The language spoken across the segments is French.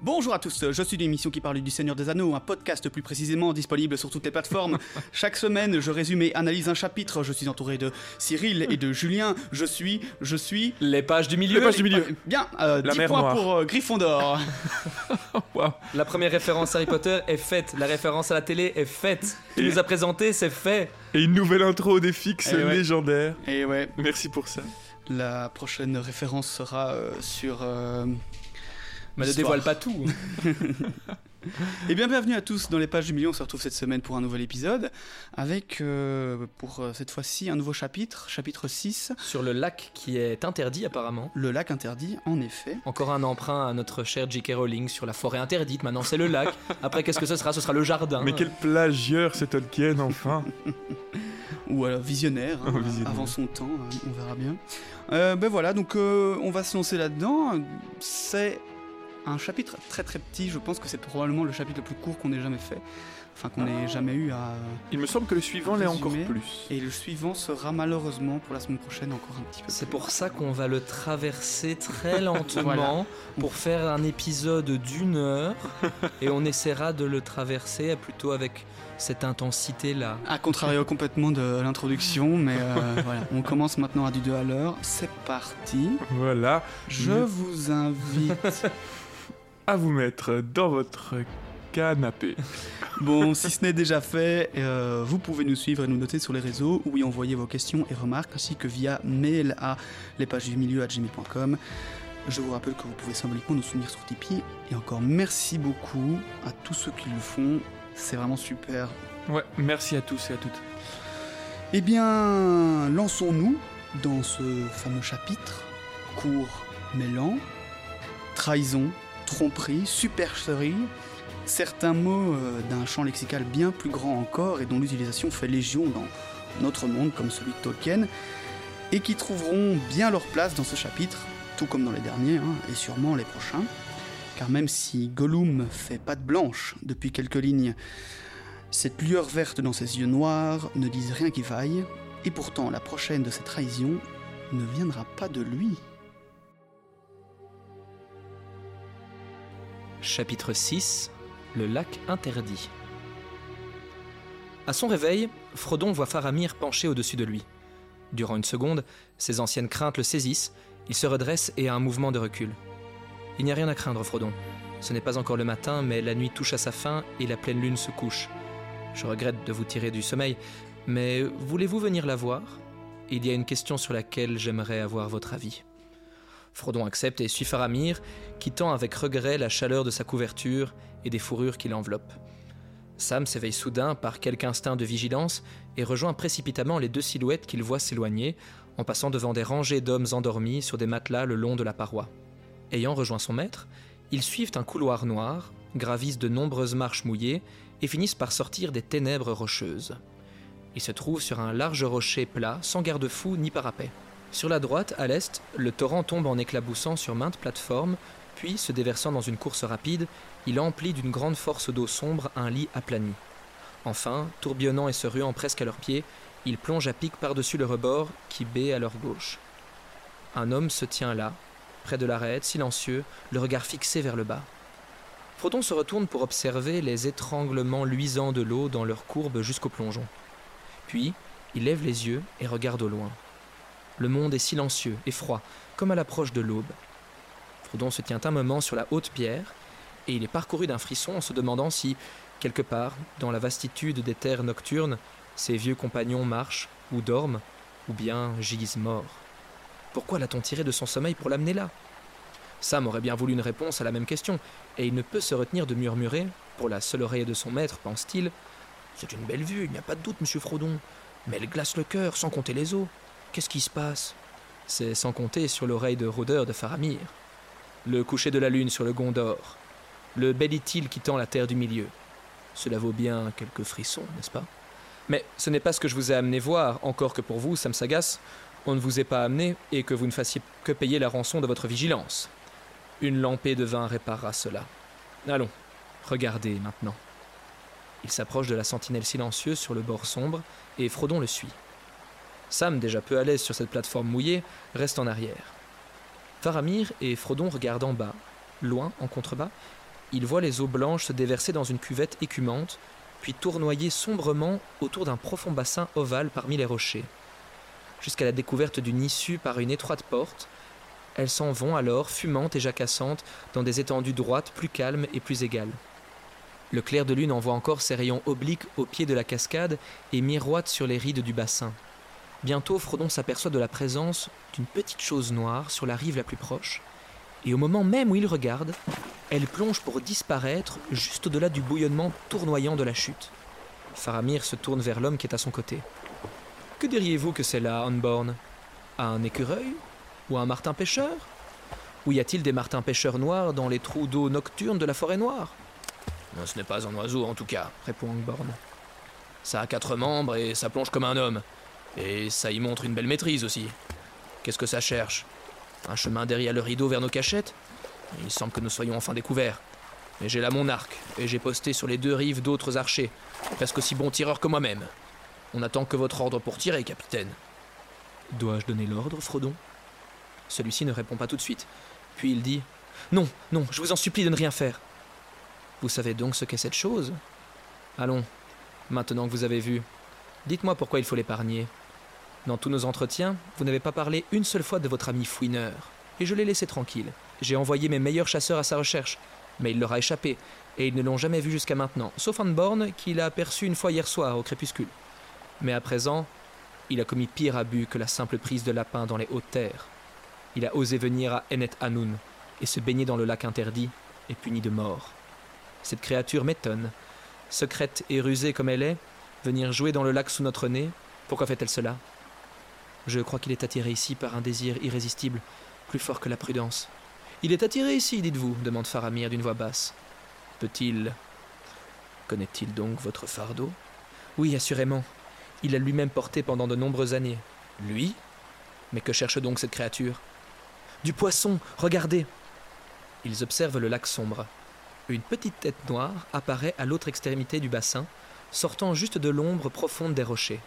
Bonjour à tous, je suis d'une émission qui parle du Seigneur des Anneaux, un podcast plus précisément disponible sur toutes les plateformes. Chaque semaine, je résume et analyse un chapitre. Je suis entouré de Cyril et de Julien. Je suis, je suis. Les pages du milieu. Les pages du milieu. Bien, euh, La 10 mer points Noire. pour euh, Gryffondor. Waouh. La première référence Harry Potter est faite, la référence à la télé est faite. Tu nous as présenté, c'est fait. Et une nouvelle intro des fixes Eh ouais. légendaires. et ouais, Merci pour ça. la prochaine référence sera euh, sur. euh, Mais ne dévoile pas tout. Et bien bienvenue à tous dans les pages du milieu, on se retrouve cette semaine pour un nouvel épisode, avec euh, pour euh, cette fois-ci un nouveau chapitre, chapitre 6, Sur le lac qui est interdit apparemment. le lac interdit en effet. Encore un emprunt à notre cher J.K. Rowling sur la forêt interdite. Maintenant c'est le lac. Après qu'est-ce que ce sera? Ce sera le jardin. Mais quel plagieur c'est Tolkien, enfin ou alors visionnaire, hein, Oh, visionnaire. avant son temps, hein, on verra bien. Euh, ben voilà, donc euh, on va se lancer là-dedans. C'est un chapitre très très petit, je pense que c'est probablement le chapitre le plus court qu'on ait jamais fait, enfin qu'on ait jamais eu à... Il me semble que le suivant l'est encore plus. Et le suivant sera malheureusement pour la semaine prochaine encore un petit peu. C'est pour ça qu'on va le traverser très lentement Voilà. pour faire un épisode d'une heure et on essaiera de le traverser plutôt avec cette intensité-là. À contrario complètement de l'introduction, mais euh, voilà, on commence maintenant à du 2 à l'heure. C'est parti. Voilà, Je vous invite à vous mettre dans votre canapé. Bon, si ce n'est déjà fait, euh, vous pouvez nous suivre et nous noter sur les réseaux ou y envoyer vos questions et remarques ainsi que via mail à lespagesdumilieu@gmail.com. Je vous rappelle que vous pouvez symboliquement nous soutenir sur Tipeee et encore merci beaucoup à tous ceux qui le font. C'est vraiment super. Ouais, merci à tous et à toutes. Eh bien, lançons-nous dans ce fameux chapitre court mais lent. Trahison, tromperie, supercherie, certains mots euh, d'un champ lexical bien plus grand encore et dont l'utilisation fait légion dans notre monde comme celui de Tolkien, et qui trouveront bien leur place dans ce chapitre, tout comme dans les derniers, hein, et sûrement les prochains. Car même si Gollum fait patte blanche depuis quelques lignes, cette lueur verte dans ses yeux noirs ne disent rien qui vaille, et pourtant la prochaine de ces trahisons ne viendra pas de lui. Chapitre 6 Le lac interdit. À son réveil, Frodon voit Faramir penché au-dessus de lui. Durant une seconde, ses anciennes craintes le saisissent, il se redresse et a un mouvement de recul. Il n'y a rien à craindre, Frodon. Ce n'est pas encore le matin, mais la nuit touche à sa fin et la pleine lune se couche. Je regrette de vous tirer du sommeil, mais voulez-vous venir la voir? Il y a une question sur laquelle j'aimerais avoir votre avis. Frodon accepte et suit Faramir, quittant avec regret la chaleur de sa couverture et des fourrures qui l'enveloppent. Sam s'éveille soudain par quelque instinct de vigilance et rejoint précipitamment les deux silhouettes qu'il voit s'éloigner en passant devant des rangées d'hommes endormis sur des matelas le long de la paroi. Ayant rejoint son maître, ils suivent un couloir noir, gravissent de nombreuses marches mouillées et finissent par sortir des ténèbres rocheuses. Ils se trouvent sur un large rocher plat, sans garde-fou ni parapet. Sur la droite, à l'est, le torrent tombe en éclaboussant sur maintes plateformes, puis, se déversant dans une course rapide, il emplit d'une grande force d'eau sombre un lit aplani. Enfin, tourbillonnant et se ruant presque à leurs pieds, il plonge à pic par-dessus le rebord qui baie à leur gauche. Un homme se tient là, près de l'arête, silencieux, le regard fixé vers le bas. Frodon se retourne pour observer les étranglements luisants de l'eau dans leur courbe jusqu'au plongeon. Puis, il lève les yeux et regarde au loin. Le monde est silencieux et froid, comme à l'approche de l'aube. Frodon se tient un moment sur la haute pierre, et il est parcouru d'un frisson en se demandant si, quelque part, dans la vastitude des terres nocturnes, ses vieux compagnons marchent ou dorment, ou bien gisent morts. Pourquoi l'a-t-on tiré de son sommeil pour l'amener là? Sam aurait bien voulu une réponse à la même question, et il ne peut se retenir de murmurer, pour la seule oreille de son maître, pense-t-il C'est une belle vue, il n'y a pas de doute, monsieur Frodon, mais elle glace le cœur, sans compter les eaux. Qu'est-ce qui se passe? C'est sans compter sur l'oreille de rôdeur de Faramir. Le coucher de la lune sur le Gondor. Le bel idylle quittant la terre du milieu. Cela vaut bien quelques frissons, n'est-ce pas? Mais ce n'est pas ce que je vous ai amené voir, encore que pour vous, Sam Sagas, on ne vous ait pas amené et que vous ne fassiez que payer la rançon de votre vigilance. Une lampée de vin réparera cela. Allons, regardez maintenant. Il s'approche de la sentinelle silencieuse sur le bord sombre et Frodon le suit. Sam, déjà peu à l'aise sur cette plateforme mouillée, reste en arrière. Faramir et Frodon regardent en bas, loin en contrebas, il voit les eaux blanches se déverser dans une cuvette écumante, puis tournoyer sombrement autour d'un profond bassin ovale parmi les rochers. Jusqu'à la découverte d'une issue par une étroite porte, elles s'en vont alors, fumantes et jacassantes, dans des étendues droites plus calmes et plus égales. Le clair de lune envoie encore ses rayons obliques au pied de la cascade et miroite sur les rides du bassin. Bientôt, Frodon s'aperçoit de la présence d'une petite chose noire sur la rive la plus proche, et au moment même où il regarde, elle plonge pour disparaître juste au-delà du bouillonnement tournoyant de la chute. Faramir se tourne vers l'homme qui est à son côté. Que diriez-vous que c'est là, Onborn Un écureuil? Ou un martin pêcheur? Ou y a-t-il des martins pêcheurs noirs dans les trous d'eau nocturnes de la forêt noire? Ce n'est pas un oiseau en tout cas, répond Onborn. Ça a quatre membres et ça plonge comme un homme. Et ça y montre une belle maîtrise aussi. Qu'est-ce que ça cherche? Un chemin derrière le rideau vers nos cachettes? Il semble que nous soyons enfin découverts. Mais j'ai là mon arc, et j'ai posté sur les deux rives d'autres archers, presque aussi bons tireurs que moi-même. On attend que votre ordre pour tirer, capitaine. Dois-je donner l'ordre, Frodon? Celui-ci ne répond pas tout de suite. Puis il dit Non, non, je vous en supplie de ne rien faire. Vous savez donc ce qu'est cette chose? Allons, maintenant que vous avez vu, dites-moi pourquoi il faut l'épargner. Dans tous nos entretiens, vous n'avez pas parlé une seule fois de votre ami fouineur, et je l'ai laissé tranquille. J'ai envoyé mes meilleurs chasseurs à sa recherche, mais il leur a échappé, et ils ne l'ont jamais vu jusqu'à maintenant, sauf Anborn, qui l'a aperçu une fois hier soir au crépuscule. Mais à présent, il a commis pire abus que la simple prise de lapin dans les hautes terres. Il a osé venir à Enet Hanoun et se baigner dans le lac interdit et puni de mort. Cette créature m'étonne. Secrète et rusée comme elle est, venir jouer dans le lac sous notre nez, pourquoi fait-elle cela? Je crois qu'il est attiré ici par un désir irrésistible, plus fort que la prudence. Il est attiré ici, dites-vous demande Faramir d'une voix basse. Peut-il. Connaît-il donc votre fardeau? Oui, assurément. Il l'a lui-même porté pendant de nombreuses années. Lui? Mais que cherche donc cette créature? Du poisson Regardez Ils observent le lac sombre. Une petite tête noire apparaît à l'autre extrémité du bassin, sortant juste de l'ombre profonde des rochers.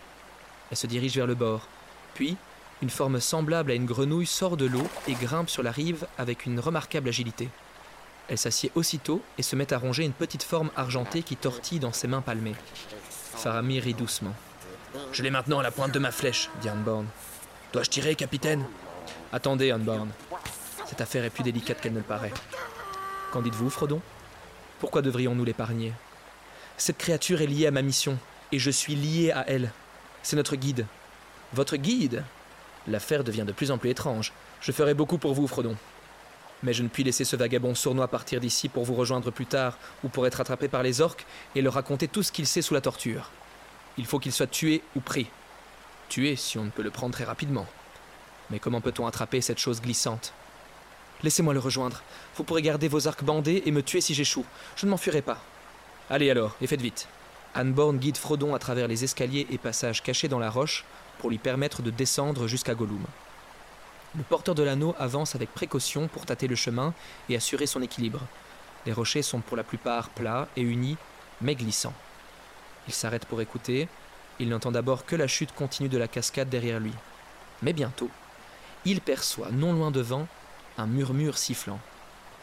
Elle se dirige vers le bord. Puis, une forme semblable à une grenouille sort de l'eau et grimpe sur la rive avec une remarquable agilité. Elle s'assied aussitôt et se met à ronger une petite forme argentée qui tortille dans ses mains palmées. Faramir rit doucement. Je l'ai maintenant à la pointe de ma flèche, dit Anborn. Dois-je tirer, capitaine? Attendez, Anborn. Cette affaire est plus délicate qu'elle ne le paraît. Qu'en dites-vous, Frodon? Pourquoi devrions-nous l'épargner? Cette créature est liée à ma mission, et je suis lié à elle. C'est notre guide. Votre guide? L'affaire devient de plus en plus étrange. Je ferai beaucoup pour vous, Frodon. Mais je ne puis laisser ce vagabond sournois partir d'ici pour vous rejoindre plus tard, ou pour être attrapé par les orques et leur raconter tout ce qu'il sait sous la torture. Il faut qu'il soit tué ou pris. Tué si on ne peut le prendre très rapidement. Mais comment peut-on attraper cette chose glissante? Laissez-moi le rejoindre. Vous pourrez garder vos arcs bandés et me tuer si j'échoue. Je ne m'enfuirai pas. Allez alors, et faites vite. Anborn guide Frodon à travers les escaliers et passages cachés dans la roche pour lui permettre de descendre jusqu'à Gollum. Le porteur de l'anneau avance avec précaution pour tâter le chemin et assurer son équilibre. Les rochers sont pour la plupart plats et unis, mais glissants. Il s'arrête pour écouter. Il n'entend d'abord que la chute continue de la cascade derrière lui. Mais bientôt, il perçoit, non loin devant, un murmure sifflant.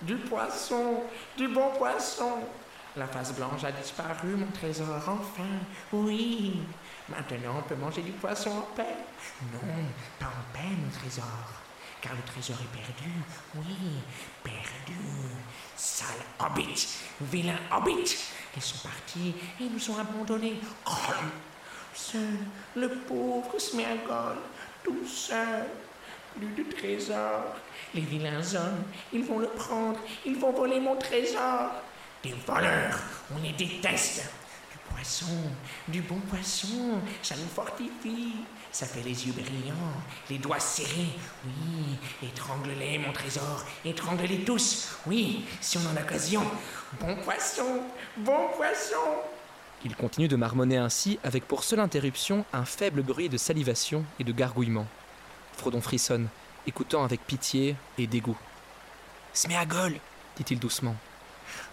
Du poisson, du bon poisson. La face blanche a disparu, mon trésor, enfin. Oui. Maintenant, on peut manger du poisson en paix. Non, pas en paix, mon trésor. Car le trésor est perdu. Oui, perdu. Sale hobbit, vilain hobbit. Ils sont partis et nous ont abandonnés. Seul, le pauvre Smergol, tout seul. Plus de trésor. Les vilains hommes, ils vont le prendre, ils vont voler mon trésor. Des voleurs, on les déteste. Du poisson, du bon poisson, ça nous fortifie. Ça fait les yeux brillants, les doigts serrés. Oui, étrangle-les, mon trésor, étrangle-les tous. Oui, si on en a occasion. Bon poisson, bon poisson. Il continue de marmonner ainsi avec pour seule interruption un faible bruit de salivation et de gargouillement. Frodon frissonne, écoutant avec pitié et dégoût. Sméagol, dit-il doucement.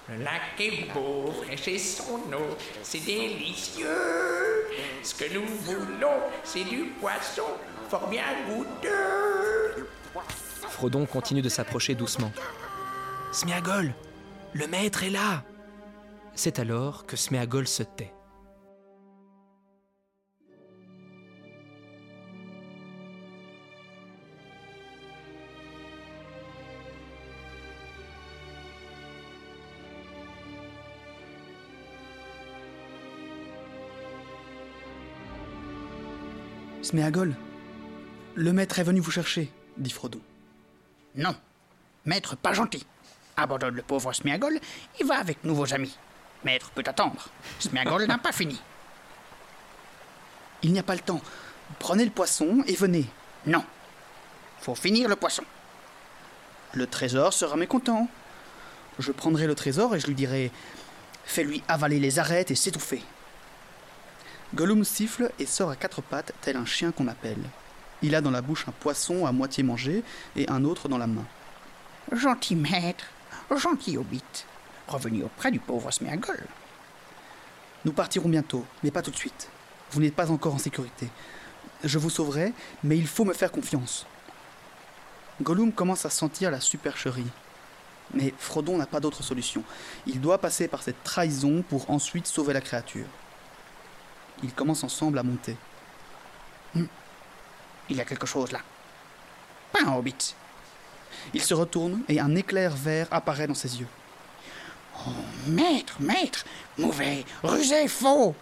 Le lac est beau, fraîche et son eau, c'est délicieux. Ce que nous voulons, c'est du poisson, fort bien goûteux. Frodon continue de s'approcher doucement. Smiagol Le maître est là C'est alors que Sméagol se tait. Sméagol, le maître est venu vous chercher, dit Frodon. Non, maître pas gentil. Abandonne le pauvre Smiagol, il va avec nouveaux amis. Maître peut attendre. Smiagol n'a pas fini. Il n'y a pas le temps. Prenez le poisson et venez. Non. Faut finir le poisson. Le trésor sera mécontent. Je prendrai le trésor et je lui dirai Fais-lui avaler les arêtes et s'étouffer. Gollum siffle et sort à quatre pattes, tel un chien qu'on appelle. Il a dans la bouche un poisson à moitié mangé et un autre dans la main. Gentil maître, gentil hobbit, revenu auprès du pauvre Smeagol. Nous partirons bientôt, mais pas tout de suite. Vous n'êtes pas encore en sécurité. Je vous sauverai, mais il faut me faire confiance. Gollum commence à sentir la supercherie. Mais Frodon n'a pas d'autre solution. Il doit passer par cette trahison pour ensuite sauver la créature. Ils commencent ensemble à monter. Hmm. Il y a quelque chose là. Pas un hobbit. Il se retourne et un éclair vert apparaît dans ses yeux. Oh, maître, maître, mauvais, rusé, faux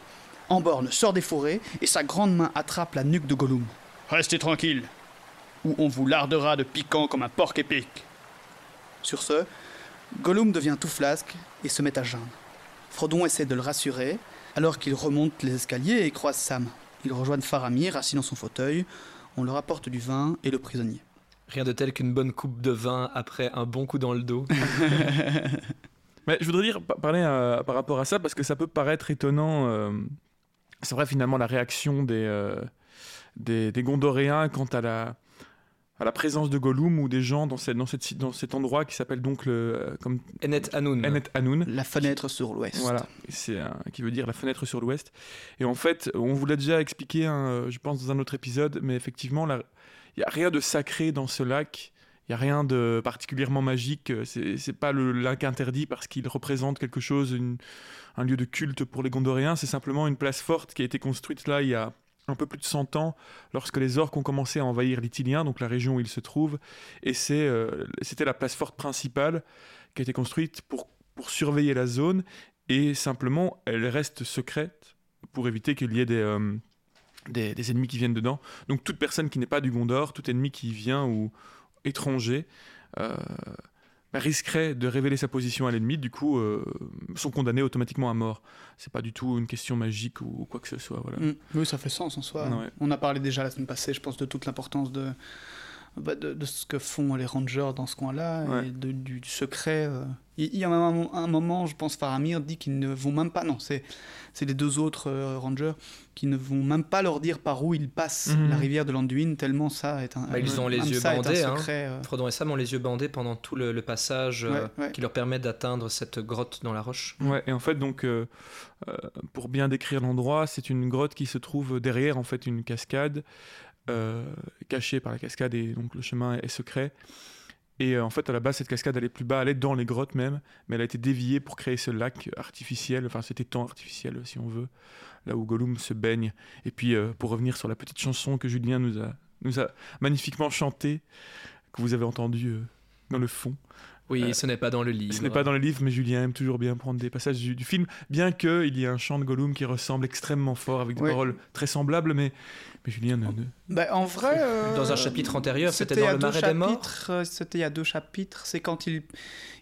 Amborne sort des forêts et sa grande main attrape la nuque de Gollum. Restez tranquille, ou on vous lardera de piquant comme un porc épic. Sur ce, Gollum devient tout flasque et se met à geindre. Frodon essaie de le rassurer alors qu'il remonte les escaliers et croise Sam. Ils rejoignent Faramir assis dans son fauteuil. On leur apporte du vin et le prisonnier. Rien de tel qu'une bonne coupe de vin après un bon coup dans le dos. Mais je voudrais dire, parler euh, par rapport à ça, parce que ça peut paraître étonnant. Euh, c'est vrai, finalement, la réaction des, euh, des, des, Gondoréens quant à la, à la présence de Gollum ou des gens dans, cette, dans, cette, dans cet endroit qui s'appelle donc le. comme Enet Hanoun. Enet Hanoun. La fenêtre sur l'ouest. Voilà, c'est qui veut dire la fenêtre sur l'ouest. Et en fait, on vous l'a déjà expliqué, hein, je pense, dans un autre épisode, mais effectivement, il n'y a rien de sacré dans ce lac. Il n'y a rien de particulièrement magique. C'est pas le lac interdit parce qu'il représente quelque chose, un lieu de culte pour les Gondoriens. C'est simplement une place forte qui a été construite là il y a un peu plus de 100 ans, lorsque les orques ont commencé à envahir l'Itilien, donc la région où ils se trouvent. Et euh, c'était la place forte principale qui a été construite pour, pour surveiller la zone. Et simplement, elle reste secrète pour éviter qu'il y ait des, euh, des, ennemis qui viennent dedans. Donc toute personne qui n'est pas du Gondor, tout ennemi qui vient ou étranger, euh, risquerait de révéler sa position à l'ennemi, du coup euh, sont condamnés automatiquement à mort. C'est pas du tout une question magique ou, quoi que ce soit. Voilà. Mm. oui, ça fait sens en soi. On a parlé déjà la semaine passée, je pense, de toute l'importance de, bah, de, ce que font les rangers dans ce coin-là et de, du, secret. Euh. Il y a un, un, moment, je pense, Faramir dit qu'ils ne vont même pas. Non, c'est c'est les deux autres euh, rangers qui ne vont même pas leur dire par où ils passent mhm. la rivière de l'Anduin, tellement ça est un. Bah, ils ont les yeux bandés. Hein. Euh. Frodon et Sam ont les yeux bandés pendant tout le, passage qui leur permet d'atteindre cette grotte dans la roche. Ouais, et en fait, donc, pour bien décrire l'endroit, c'est une grotte qui se trouve derrière en fait une cascade. Euh, cachée par la cascade et donc le chemin est secret. Et euh, en fait, à la base, cette cascade allait plus bas, est dans les grottes même, mais elle a été déviée pour créer ce lac artificiel, enfin cet étang artificiel si on veut, là où Gollum se baigne. Et puis, euh, pour revenir sur la petite chanson que Julien nous a, nous a magnifiquement chantée, que vous avez entendue dans le fond, oui, euh, ce n'est pas dans le livre. Ce n'est pas dans le livre, mais Julien aime toujours bien prendre des passages du, film, bien qu'il y ait un chant de Gollum qui ressemble extrêmement fort, avec des paroles très semblables, mais, mais Julien ne... Bah, en vrai... Euh, dans un chapitre antérieur, c'était dans le Marais des Morts euh, C'était il y a deux chapitres, c'est quand il,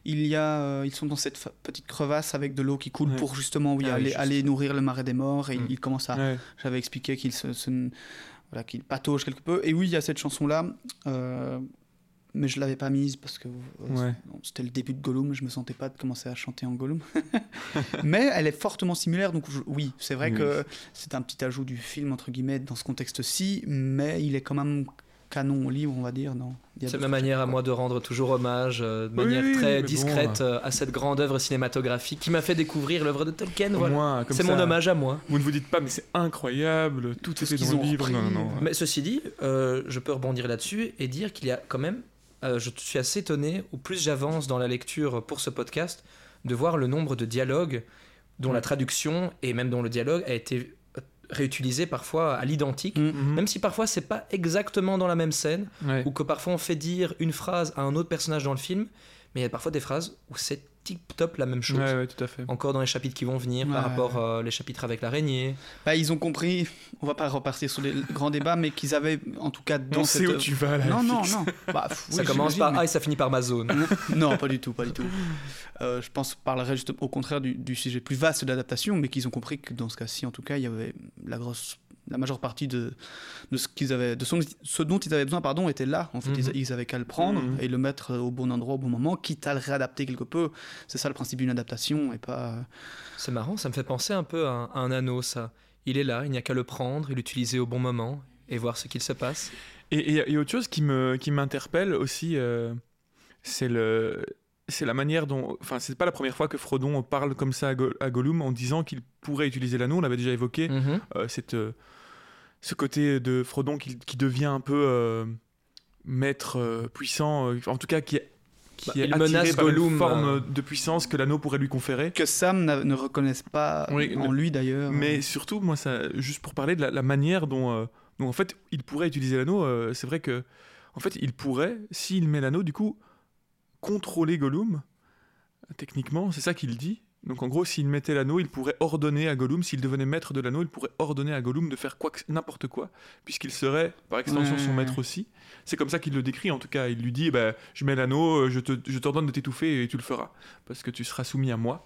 il y a, ils sont dans cette petite crevasse avec de l'eau qui coule pour justement oui, ah aller, aller, nourrir le Marais des Morts, et mm. il, commence à... J'avais expliqué qu'il se... voilà, qu'il patauge quelque peu. Et oui, il y a cette chanson-là mais je l'avais pas mise parce que euh, c'était le début de Gollum, je me sentais pas de commencer à chanter en Gollum. mais elle est fortement similaire, donc oui, c'est vrai que c'est un petit ajout du film entre guillemets dans ce contexte-ci, mais il est quand même canon au livre, on va dire. Non. C'est ma manière à moi de rendre toujours hommage euh, de manière très discrète euh, à cette grande œuvre cinématographique qui m'a fait découvrir l'œuvre de Tolkien. Voilà. C'est mon hommage à moi. Vous ne vous dites pas, mais c'est incroyable, tout, tout est dans le livre. Non, non, mais ceci dit, je peux rebondir là-dessus et dire qu'il y a quand même euh, je suis assez étonné, au plus j'avance dans la lecture pour ce podcast, de voir le nombre de dialogues dont la Mm. traduction et même dont le dialogue a été euh, réutilisé parfois à l'identique, Mhm. même si parfois c'est pas exactement dans la même scène, Ouais. ou que parfois on fait dire une phrase à un autre personnage dans le film, mais il y a parfois des phrases où c'est tip top la même chose. Ouais, ouais, tout à fait. Encore dans les chapitres qui vont venir, par Ouais. rapport euh, les chapitres avec l'araignée. Bah, ils ont compris, on va pas repartir sur les grands débats, mais qu'ils avaient, en tout cas, dans On cette sait où tu vas là. Non, non, non. Bah, pff, ça oui, commence par j'imagine, A et ça finit par ma zone. mais- Non, pas du tout, pas du tout. Euh, je pense parlerait juste au contraire du, du sujet plus vaste de l'adaptation, mais qu'ils ont compris que dans ce cas-ci, en tout cas, il y avait la grosse, la majeure partie de, de ce qu'ils avaient, de son- ce dont ils avaient besoin, pardon, était là. En fait, Mhm. ils, ils avaient qu'à le prendre Mhm. et le mettre au bon endroit au bon moment, quitte à le réadapter quelque peu. C'est ça le principe d'une adaptation et pas. C'est marrant, ça me fait penser un peu à un, à un anneau, ça. Il est là, il n'y a qu'à le prendre et l'utiliser au bon moment et voir ce qu'il se passe. Et, et- et autre chose qui me qui m'interpelle aussi, euh, c'est le c'est la manière dont, enfin, c'est pas la première fois que Frodon parle comme ça à, Go- à Gollum en disant qu'il pourrait utiliser l'anneau. On l'avait déjà évoqué. Mhm. euh, cette, euh, ce côté de Frodon qui, qui devient un peu euh, maître euh, puissant, euh, en tout cas qui est, qui Bah, est il attiré menace par Gollum, une forme euh. de puissance que l'anneau pourrait lui conférer. Que Sam ne reconnaisse pas Oui, en lui d'ailleurs. Mais surtout, moi, ça, juste pour parler de la, la manière dont, euh, dont, en fait, il pourrait utiliser l'anneau, euh, c'est vrai que, en fait, il pourrait, s'il met l'anneau, du coup, contrôler Gollum, techniquement, c'est ça qu'il dit. Donc, en gros, s'il mettait l'anneau, il pourrait ordonner à Gollum, s'il devenait maître de l'anneau, il pourrait ordonner à Gollum de faire quoi n'importe quoi, puisqu'il serait, par extension, son maître aussi. C'est comme ça qu'il le décrit, en tout cas. Il lui dit, bah, je mets l'anneau, euh, je te- je t'ordonne de t'étouffer et tu le feras, parce que tu seras soumis à moi.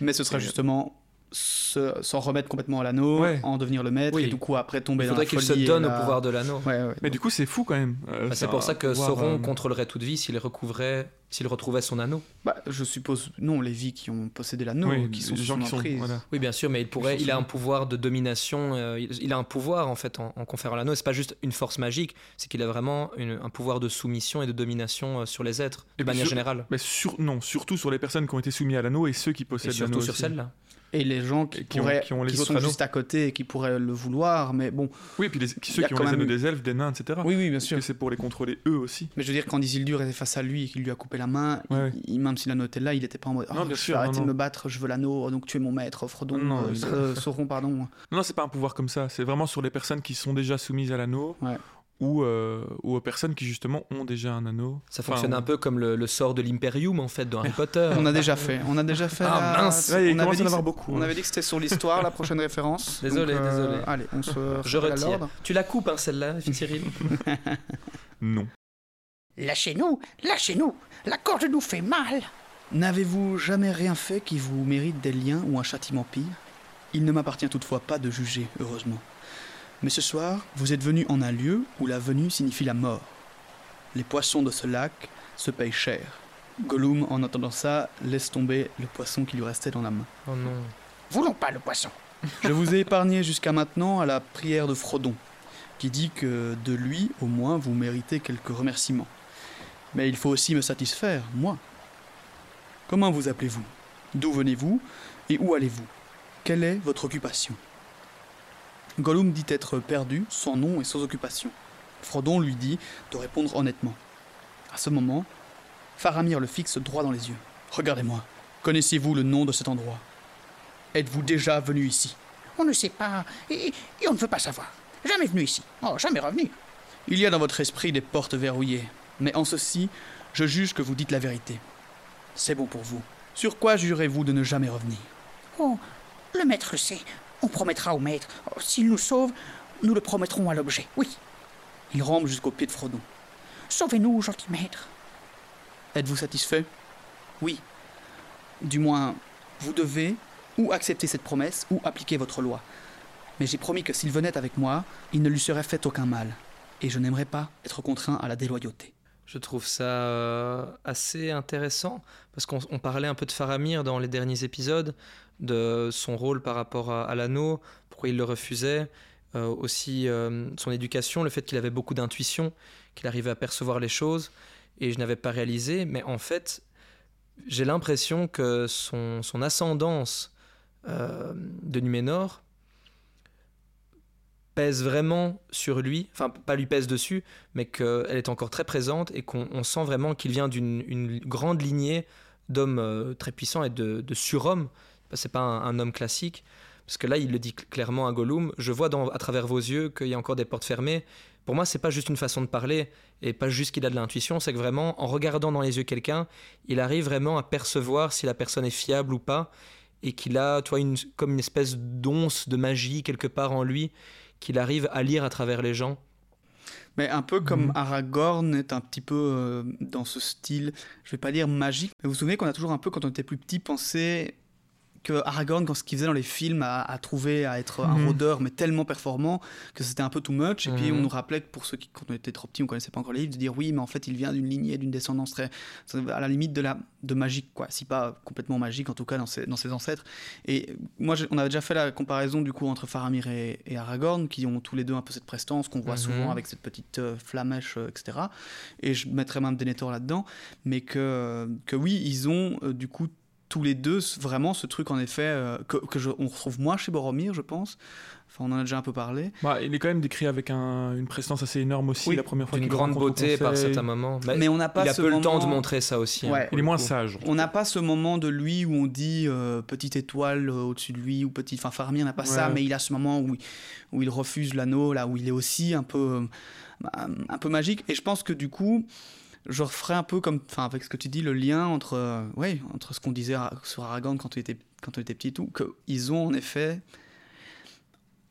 Mais ce sera Et- justement s'en remettre complètement à l'anneau, Ouais. en devenir le maître, Oui. et du coup après tomber Il dans faudrait la qu'il se folie et donne au pouvoir de l'anneau. Ouais, ouais. Mais du coup, c'est fou quand même. Euh, Bah, c'est pour ça que pouvoir, Sauron euh, contrôlerait toute vie s'il recouvrait, s'il retrouvait son anneau. Bah, je suppose, non, les vies qui ont possédé l'anneau, oui, qui sont les gens qui sont. voilà. Oui, bien sûr, mais il pourrait, il a un pouvoir de domination. euh, il, il a un pouvoir en fait en, en conférant l'anneau. C'est pas juste une force magique, c'est qu'il a vraiment une- un pouvoir de soumission et de domination euh, sur les êtres de Et manière sur- générale. Mais sur, non, surtout sur les personnes qui ont été soumises à l'anneau et ceux qui Et possèdent surtout l'anneau. sur aussi. celle-là. Et les gens qui, ont- pourraient, qui ont les qui autres sont anneaux. juste à côté et qui pourraient le vouloir, mais bon, Oui, et puis les- ceux qui ont les même anneaux des elfes, des nains, etc. oui, oui, bien sûr. c'est pour les contrôler eux aussi. Mais je veux dire, quand Isildur était face à lui et qu'il lui a coupé la main, Ouais, ouais. il- même si l'anneau était là, il n'était pas en mode Non, oh, bien je sûr, non, de non. me battre, je veux l'anneau, donc tu es mon maître, Frodon, Non, euh, euh, Sauron, pardon. Non, non, c'est pas un pouvoir comme ça. C'est vraiment sur les personnes qui sont déjà soumises à l'anneau Ouais. Ou, euh, ou aux personnes qui justement ont déjà un anneau. Ça Enfin, fonctionne on- un peu comme le, le sort de l'Imperium en fait dans Harry Potter. On a déjà fait, on a déjà fait. Ah, la- mince. Ouais, on, avait dit que beaucoup, on hein. avait dit que c'était sur l'histoire, la prochaine référence. Désolé, Donc, euh, désolé. Allez, on se Je à retire. Tu la coupes hein, celle-là, Cyril Non. Lâchez-nous, lâchez-nous, la corde nous fait mal. N'avez-vous jamais rien fait qui vous mérite des liens ou un châtiment pire? Il ne m'appartient toutefois pas de juger, heureusement. Mais ce soir, vous êtes venu en un lieu où la venue signifie la mort. Les poissons de ce lac se payent cher. Gollum, en entendant ça, laisse tomber le poisson qui lui restait dans la main. Oh non. Voulons pas le poisson. Je vous ai épargné jusqu'à maintenant à la prière de Frodon, qui dit que de lui, au moins, vous méritez quelques remerciements. Mais il faut aussi me satisfaire, moi. Comment vous appelez-vous? D'où venez-vous? Et où allez-vous? Quelle est votre occupation? Gollum dit être perdu, sans nom et sans occupation. Frodon lui dit de répondre honnêtement. À ce moment, Faramir le fixe droit dans les yeux. Regardez-moi. Connaissez-vous le nom de cet endroit? Êtes-vous déjà venu ici? On ne sait pas, et, et on ne veut pas savoir. Jamais venu ici. Oh, jamais revenu. Il y a dans votre esprit des portes verrouillées, mais en ceci, je juge que vous dites la vérité. C'est bon pour vous. Sur quoi jurez-vous de ne jamais revenir? Oh, le maître le sait. On promettra au maître. S'il nous sauve, nous le promettrons à l'objet. Oui. Il rampe jusqu'au pied de Frodon. Sauvez-nous, gentil maître. Êtes-vous satisfait? Oui. Du moins, vous devez ou accepter cette promesse ou appliquer votre loi. Mais j'ai promis que s'il venait avec moi, il ne lui serait fait aucun mal. Et je n'aimerais pas être contraint à la déloyauté. Je trouve ça euh, assez intéressant parce qu'on on parlait un peu de Faramir dans les derniers épisodes, de son rôle par rapport à, l'anneau, pourquoi il le refusait, euh, aussi euh, son éducation, le fait qu'il avait beaucoup d'intuition, qu'il arrivait à percevoir les choses et je n'avais pas réalisé, mais en fait, j'ai l'impression que son, ascendance euh, de Numénor pèse vraiment sur lui, enfin pas lui pèse dessus, mais qu'elle est encore très présente et qu'on on sent vraiment qu'il vient d'une une grande lignée d'homme euh, très puissant et de, de surhomme. C'est pas un, un homme classique. Parce que là, il le dit cl- clairement à Gollum. Je vois dans- à travers vos yeux qu'il y a encore des portes fermées. Pour moi, c'est pas juste une façon de parler et pas juste qu'il a de l'intuition. C'est que vraiment, en regardant dans les yeux quelqu'un, il arrive vraiment à percevoir si la personne est fiable ou pas et qu'il a, toi, une, comme une espèce d'once de magie quelque part en lui qu'il arrive à lire à travers les gens. Mais un peu comme Mhm. Aragorn est un petit peu euh, dans ce style, je vais pas dire magique, mais vous vous souvenez qu'on a toujours un peu, quand on était plus petit, pensé que Aragorn, quand ce qu'il faisait dans les films, a, a trouvé à être un Mhm. rôdeur, mais tellement performant que c'était un peu too much. Et puis Mhm. on nous rappelait que pour ceux qui, quand on était trop petits, on connaissait pas encore les livres, de dire oui, mais en fait, il vient d'une lignée, d'une descendance très, à la limite de la de magique, quoi. Si pas complètement magique, en tout cas dans ses, dans ses ancêtres. Et moi, on avait déjà fait la comparaison du coup entre Faramir et, et Aragorn, qui ont tous les deux un peu cette prestance qu'on voit Mhm. souvent avec cette petite euh, flamèche, euh, etc. Et je mettrais même Denethor là-dedans, mais que, que oui, ils ont euh, du coup tous les deux vraiment ce truc en effet euh, que, que je- on retrouve moins chez Boromir, je pense. Enfin, on en a déjà un peu parlé. Bah, il est quand même décrit avec un- une prestance assez énorme aussi Oui, la première fois le grande beauté par certains moments. Mais, Mais on n'a pas il a ce peu le temps de montrer ça aussi. hein, Ouais. Il est moins coup. sage. On n'a pas ce moment de lui où on dit euh, petite étoile euh, au-dessus de lui ou petit. Enfin, Faramir n'a pas ça, mais il a ce moment où, il- où il refuse l'anneau, là où il est aussi un peu, euh, un peu magique. Et je pense que du coup, je referai un peu comme, enfin, avec ce que tu dis, le lien entre, euh, ouais, entre ce qu'on disait sur Aragorn quand on était, quand on était petit et tout, qu'ils ont en effet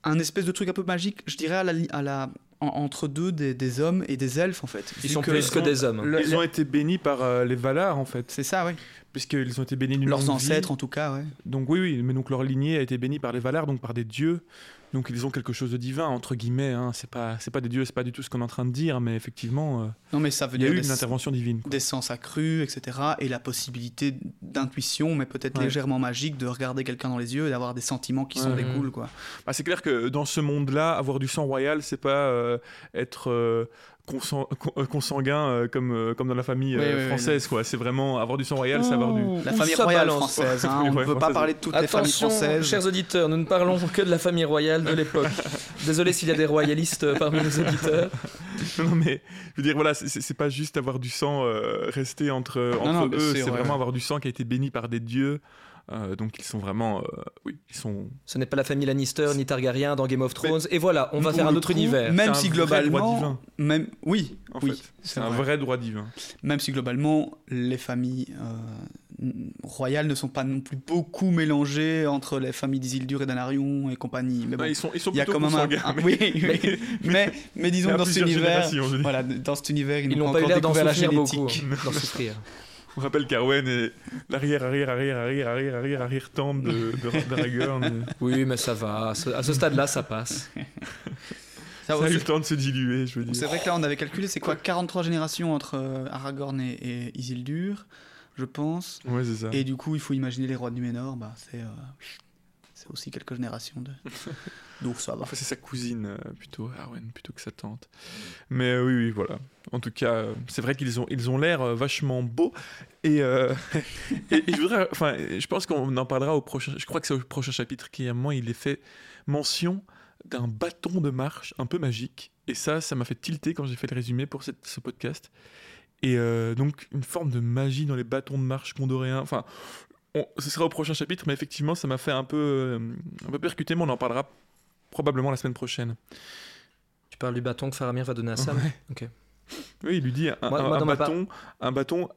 un espèce de truc un peu magique, je dirais à la, li- à la en- entre deux des, des hommes et des elfes en fait. Ils sont que- plus que des hommes. le- Ils le- ont été bénis par euh, les Valar en fait, C'est ça, oui. puisqu'ils ont été bénis d'une Leurs vie. ancêtres en tout cas, ouais. Donc oui, oui, mais donc leur lignée a été bénie par les Valar, donc par des dieux. Donc ils ont quelque chose de divin entre guillemets. Hein. C'est pas, c'est pas des dieux, c'est pas du tout ce qu'on est en train de dire, mais effectivement, euh, Non, mais ça veut il y a dire eu des- une intervention divine. quoi. des sens accrus, etc. Et la possibilité d'intuition, mais peut-être Ouais. légèrement magique, de regarder quelqu'un dans les yeux et d'avoir des sentiments qui s'en Ouais. découlent. Quoi. Bah, c'est clair que dans ce monde-là, avoir du sang royal, c'est pas euh, être euh, consan- con- consanguin euh, comme, euh, comme dans la famille euh, Oui, oui, oui, française. quoi. C'est vraiment avoir du sang royal, c'est avoir du. La Où famille ça royale française. hein, on ne peut pas française. parler de toutes les familles françaises. chers auditeurs, nous ne parlons que de la famille royale de l'époque. Désolé s'il y a des royalistes parmi nos auditeurs. non, mais je veux dire, voilà, c'est- pas juste avoir du sang euh, resté entre, entre non, eux, c'est c'est vrai. vraiment avoir du sang qui a été béni par des dieux. Euh, donc ils sont vraiment. euh, oui, ils sont. Ce n'est pas la famille Lannister ni Targaryen dans Game of Thrones. Et voilà, on va faire un autre coup, univers. Même C'est si un vrai droit globalement, divin. même oui, En oui, fait, c'est un vrai. vrai droit divin. Même si globalement les familles euh, royales ne sont pas non plus beaucoup mélangées entre les familles d'Isildur et d'Anarion et compagnie. Mais bon, Ouais, ils sont, ils sont il y a plutôt quand même un, mais- oui, oui. mais mais disons mais que à dans cet univers, voilà, dans cet univers, ils Ils n'ont pas eu l'air d'en souffrir beaucoup, génétique. d'en souffrir. On rappelle qu'Arwen est l'arrière, arrière, arrière, arrière, arrière, arrière, arrière tante de, de, d'Aragorn. Oui, mais ça va. À ce, stade-là, ça passe. Ça, Ça a eu le temps de se diluer, je veux dire. C'est vrai que là, on avait calculé, c'est quoi 43 générations entre euh, Aragorn et, et Isildur, je pense. Ouais, c'est ça. Et du coup, il faut imaginer les rois de Numénor, bah, c'est euh, c'est aussi quelques générations de. Donc ça va. Enfin, c'est sa cousine euh, plutôt, Arwen, plutôt que sa tante. Mais euh, oui, oui, voilà. En tout cas, euh, c'est vrai qu'ils ont, ils ont l'air vachement beaux. Et, euh, et, et je voudrais, enfin, je pense qu'on en parlera au prochain. Je crois que c'est au prochain chapitre qui, à un moment, il est fait mention d'un bâton de marche un peu magique. Et ça, ça m'a fait tilter quand j'ai fait le résumé pour cette- ce podcast. Et euh, donc, une forme de magie dans les bâtons de marche condoréens. Enfin, on- ce sera au prochain chapitre, mais effectivement, ça m'a fait un peu, euh, un peu percuter, mais on en parlera probablement la semaine prochaine. Tu parles du bâton que Faramir va donner à Sam Ouais. Ok. Oui, il lui dit un, Moi- un- moi, un dans ma bâton, un bâton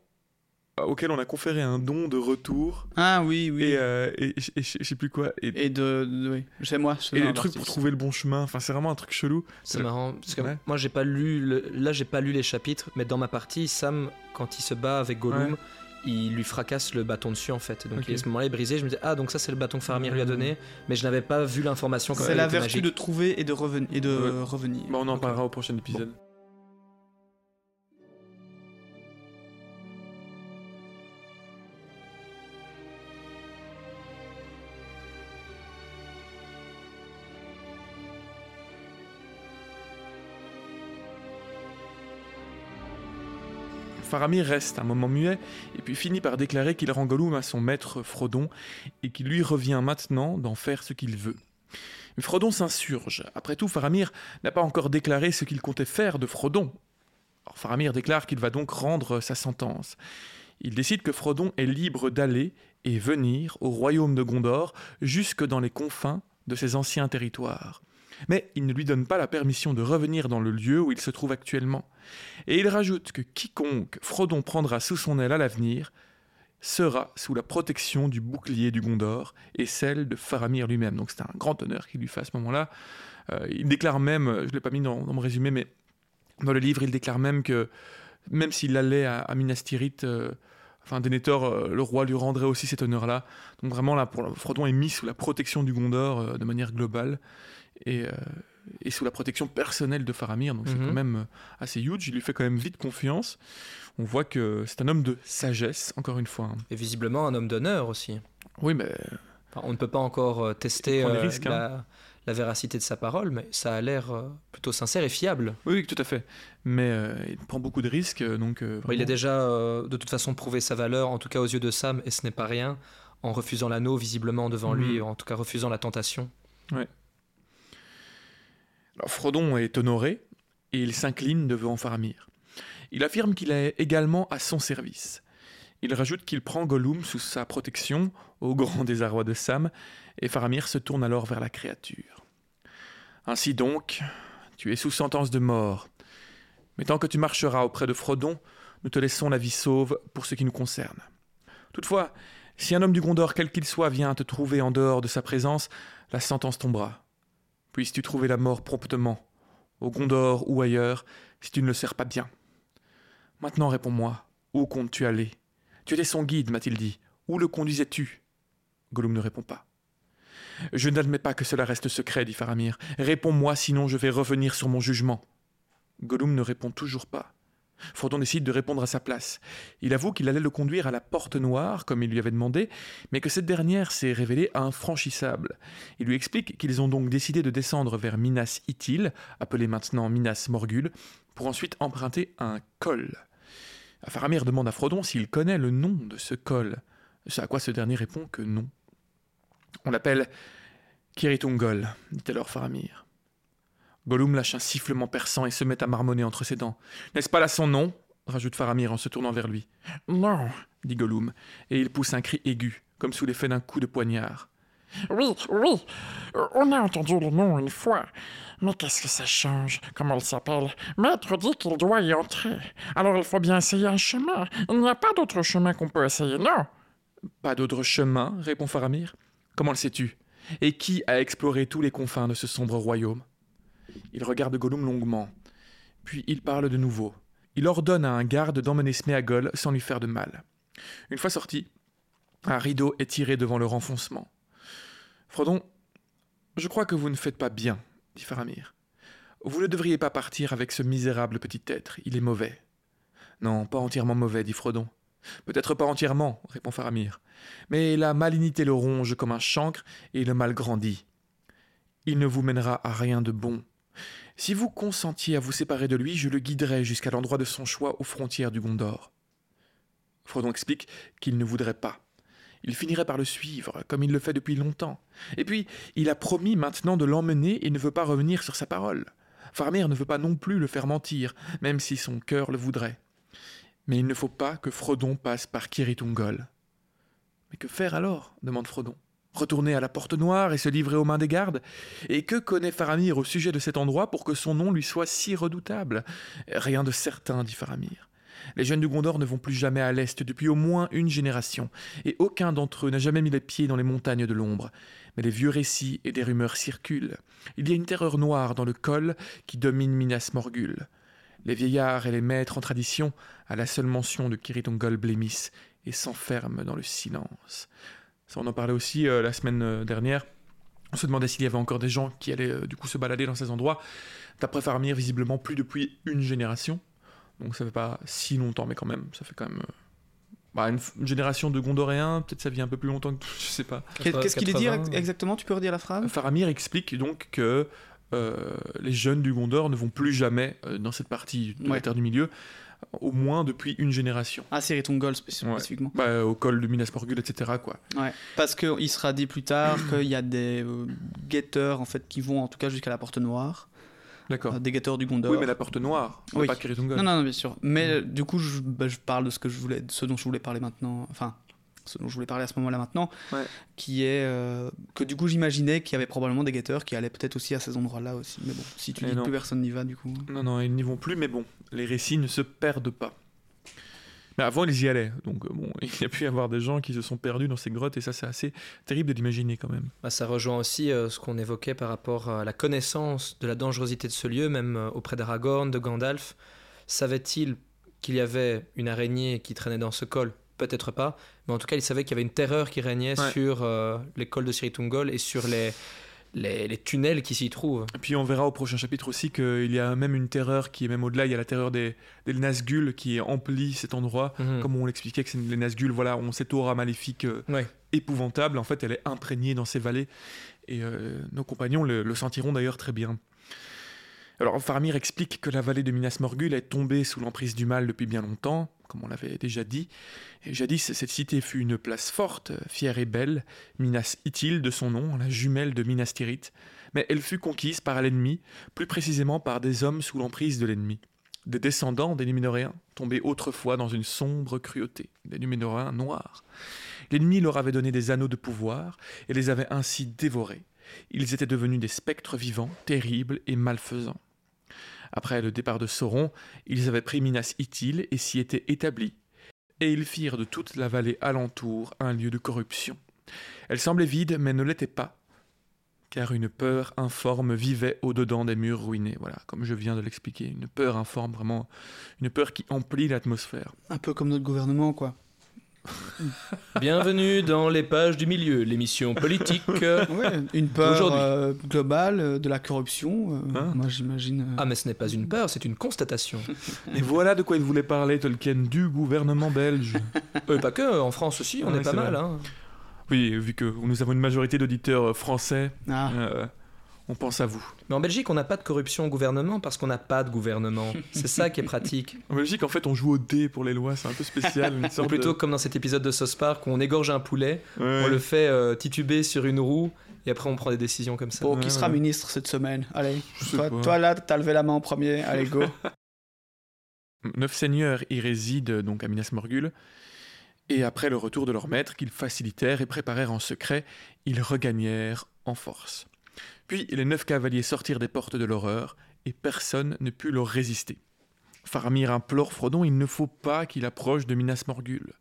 auquel on a conféré un don de retour Ah oui, oui. et, euh, et, et- et je sais plus quoi. Et, et Et de, de- oui, chez moi. le truc artiste. pour trouver le bon chemin. Enfin, c'est vraiment un truc chelou. C'est marrant parce que Ouais. moi j'ai pas lu le- là j'ai pas lu les chapitres mais dans ma partie Sam quand il se bat avec Gollum Ouais. Il lui fracasse le bâton dessus en fait donc à ce moment-là il est brisé je me disais ah donc ça c'est le bâton que Faramir lui a donné mais je n'avais pas vu l'information comme C'est la vertu magique. de trouver et de, reven- et de Ouais. revenir. Bah, on en parlera au prochain épisode. Faramir reste un moment muet et puis finit par déclarer qu'il rend Gollum à son maître Frodon et qu'il lui revient maintenant d'en faire ce qu'il veut. Mais Frodon s'insurge. Après tout, Faramir n'a pas encore déclaré ce qu'il comptait faire de Frodon. Faramir déclare qu'il va donc rendre sa sentence. Il décide que Frodon est libre d'aller et venir au royaume de Gondor jusque dans les confins de ses anciens territoires. Mais il ne lui donne pas la permission de revenir dans le lieu où il se trouve actuellement. Et il rajoute que quiconque Frodon prendra sous son aile à l'avenir sera sous la protection du bouclier du Gondor et celle de Faramir lui-même. Donc c'est un grand honneur qu'il lui fait à ce moment-là. Euh, il déclare même, je ne l'ai pas mis dans, mon résumé, mais dans le livre, il déclare même que même s'il allait à, Minas Tirith, euh, enfin Denethor, euh, le roi lui rendrait aussi cet honneur-là. Donc vraiment là, pour, Frodon est mis sous la protection du Gondor de manière globale et, et, sous la protection personnelle de Faramir. Donc c'est Mhm. quand même assez huge. Il lui fait quand même vite confiance. On voit que c'est un homme de sagesse, encore une fois. hein. Et visiblement un homme d'honneur aussi. Oui, mais Enfin, on ne peut pas encore euh, tester euh, hein. la, véracité de sa parole, mais ça a l'air euh, plutôt sincère et fiable. oui, oui, tout à fait. Mais euh, il prend beaucoup de risques, euh, donc. euh, il a déjà euh, de toute façon prouvé sa valeur, en tout cas aux yeux de Sam, et ce n'est pas rien, en refusant l'anneau visiblement devant Mhm. lui, en tout cas refusant la tentation. Frodon est honoré et il s'incline devant Faramir. Il affirme qu'il est également à son service. Il rajoute qu'il prend Gollum sous sa protection, au grand désarroi de Sam, et Faramir se tourne alors vers la créature. Ainsi donc, tu es sous sentence de mort. Mais tant que tu marcheras auprès de Frodon, nous te laissons la vie sauve pour ce qui nous concerne. Toutefois, si un homme du Gondor, quel qu'il soit, vient te trouver en dehors de sa présence, la sentence tombera. Puisses-tu trouver la mort promptement, au Gondor ou ailleurs, si tu ne le sers pas bien. Maintenant réponds-moi, où comptes-tu aller? Tu étais son guide, m'a-t-il dit. Où le conduisais-tu? Gollum ne répond pas. Je n'admets pas que cela reste secret, dit Faramir. Réponds-moi, sinon je vais revenir sur mon jugement. Gollum ne répond toujours pas. Frodon décide de répondre à sa place. Il avoue qu'il allait le conduire à la porte noire, comme il lui avait demandé, mais que cette dernière s'est révélée infranchissable. Il lui explique qu'ils ont donc décidé de descendre vers Minas Ithil, appelé maintenant Minas Morgul, pour ensuite emprunter un col. Faramir demande à Frodon s'il connaît le nom de ce col, à quoi ce dernier répond que non. On l'appelle Kiritungol, dit alors Faramir. Gollum lâche un sifflement perçant et se met à marmonner entre ses dents. N'est-ce pas là son nom? rajoute Faramir en se tournant vers lui. Non. dit Gollum, et il pousse un cri aigu, comme sous l'effet d'un coup de poignard. Oui, oui. On a entendu le nom une fois. Mais qu'est-ce que ça change? Comment il s'appelle? Maître dit qu'il doit y entrer. Alors il faut bien essayer un chemin. Il n'y a pas d'autre chemin qu'on peut essayer, non? Pas d'autre chemin, répond Faramir. Comment le sais-tu? Et qui a exploré tous les confins de ce sombre royaume? Il regarde Gollum longuement, puis il parle de nouveau. Il ordonne à un garde d'emmener Sméagol sans lui faire de mal. Une fois sorti, un rideau est tiré devant le renfoncement. Frodon, je crois que vous ne faites pas bien, dit Faramir. Vous ne devriez pas partir avec ce misérable petit être, il est mauvais. Non, pas entièrement mauvais, dit Frodon. Peut-être pas entièrement, répond Faramir. Mais la malignité le ronge comme un chancre et le mal grandit. Il ne vous mènera à rien de bon. Si vous consentiez à vous séparer de lui, je le guiderai jusqu'à l'endroit de son choix aux frontières du Gondor. Frodon explique qu'il ne voudrait pas. Il finirait par le suivre, comme il le fait depuis longtemps. Et puis, il a promis maintenant de l'emmener et ne veut pas revenir sur sa parole. Faramir ne veut pas non plus le faire mentir, même si son cœur le voudrait. Mais il ne faut pas que Frodon passe par Kiritungol. Mais que faire alors? demande Frodon. Retourner à la porte noire et se livrer aux mains des gardes Et que connaît Faramir au sujet de cet endroit pour que son nom lui soit si redoutable? Rien de certain, dit Faramir. Les jeunes du Gondor ne vont plus jamais à l'est depuis au moins une génération, et aucun d'entre eux n'a jamais mis les pieds dans les montagnes de l'ombre. Mais les vieux récits et des rumeurs circulent. Il y a une terreur noire dans le col qui domine Minas Morgul. Les vieillards et les maîtres en tradition, à la seule mention de Kiritungol, blêmissent et s'enferment dans le silence. Ça, on en parlait aussi euh, la semaine euh, dernière. On se demandait s'il y avait encore des gens qui allaient euh, du coup se balader dans ces endroits. D'après Faramir, visiblement plus depuis une génération. Donc ça fait pas si longtemps, mais quand même, ça fait quand même euh, bah, une, génération de Gondoréens. Peut-être ça vit un peu plus longtemps que je sais pas. Qu'est-ce qu'il dit 80, exactement Tu peux redire la phrase? Faramir explique donc que euh, les jeunes du Gondor ne vont plus jamais euh, dans cette partie de Ouais. la Terre du Milieu, au moins depuis une génération. Ah, c'est Ritongol spéci- Ouais. spécifiquement. Bah, au col de Minas Morgul, etc. Quoi. Ouais. Parce qu'il sera dit plus tard qu'il y a des euh, guetteurs en fait qui vont en tout cas jusqu'à la porte noire. D'accord. euh, des guetteurs du Gondor. Oui, mais la porte noire, Oui. pas Kiritungol. Non, non, non, bien sûr. Mais euh, du coup, je, bah, je parle de ce que je voulais, de ce dont je voulais parler maintenant. Enfin, ce dont je voulais parler à ce moment-là maintenant, Ouais. qui est euh, que du coup, j'imaginais qu'il y avait probablement des guetteurs qui allaient peut-être aussi à ces endroits-là aussi. Mais bon, si tu Et dis que non. plus personne n'y va, du coup. Non, non, ils n'y vont plus, mais bon, les récits ne se perdent pas. Mais avant, ils y allaient. Donc, euh, bon, il y a pu y avoir des gens qui se sont perdus dans ces grottes, et ça, c'est assez terrible de l'imaginer quand même. Bah, ça rejoint aussi euh, ce qu'on évoquait par rapport à la connaissance de la dangerosité de ce lieu, même euh, auprès d'Aragorn, de Gandalf. Savait-il qu'il y avait une araignée qui traînait dans ce col? Peut-être pas, mais en tout cas, il savait qu'il y avait une terreur qui régnait Ouais. sur euh, les cols de Siritungol et sur les, les, les tunnels qui s'y trouvent. Et puis, on verra au prochain chapitre aussi qu'il y a même une terreur qui est même au-delà. Il y a la terreur des, des Nazgûl qui emplit cet endroit. Mhm. Comme on l'expliquait, que c'est les Nazgûl, voilà, ont cette aura maléfique euh, Ouais. épouvantable. En fait, elle est imprégnée dans ces vallées. Et euh, nos compagnons le, le sentiront d'ailleurs très bien. Alors, Faramir explique que la vallée de Minas Morgul est tombée sous l'emprise du mal depuis bien longtemps, comme on l'avait déjà dit. Jadis, cette cité fut une place forte, fière et belle, Minas Ithil de son nom, la jumelle de Minas Tirith. Mais elle fut conquise par l'ennemi, plus précisément par des hommes sous l'emprise de l'ennemi. Des descendants des Numénoréens, tombés autrefois dans une sombre cruauté, des Numénoréens noirs. L'ennemi leur avait donné des anneaux de pouvoir et les avait ainsi dévorés. Ils étaient devenus des spectres vivants, terribles et malfaisants. Après le départ de Sauron, ils avaient pris Minas Ithil et s'y étaient établis. Et ils firent de toute la vallée alentour un lieu de corruption. Elle semblait vide, mais ne l'était pas, car une peur informe vivait au-dedans des murs ruinés. Voilà, comme je viens de l'expliquer, une peur informe, vraiment, une peur qui emplit l'atmosphère. Un peu comme notre gouvernement, quoi. Bienvenue dans les pages du milieu, l'émission politique. Ouais, une peur euh, globale euh, de la corruption. euh, Hein moi, j'imagine. euh, Ah, mais ce n'est pas une peur, c'est une constatation. Et voilà de quoi il voulait parler, Tolkien, du gouvernement belge. Euh, pas que, en France aussi, on Ouais, est pas mal. Hein. Oui, vu que nous avons une majorité d'auditeurs français, Ah, euh, on pense à vous. Mais en Belgique, on n'a pas de corruption au gouvernement parce qu'on n'a pas de gouvernement. C'est ça qui est pratique. En Belgique, en fait, on joue au dé pour les lois, c'est un peu spécial. Une Ou sorte plutôt de- comme dans cet épisode de Sauce Park où on égorge un poulet, Ouais. on le fait euh, tituber sur une roue et après on prend des décisions comme ça. bon, ouais, qui sera ouais. ministre cette semaine Allez, toi, toi, là, t'as levé la main en premier. Allez, go. Neuf seigneurs y résident donc à Minas Morgul, et après le retour de leur maître, qu'ils facilitèrent et préparèrent en secret, ils regagnèrent en force. Puis les neuf cavaliers sortirent des portes de l'horreur, et personne ne put leur résister. Faramir implore Frodon, il ne faut pas qu'il approche de Minas Morgul.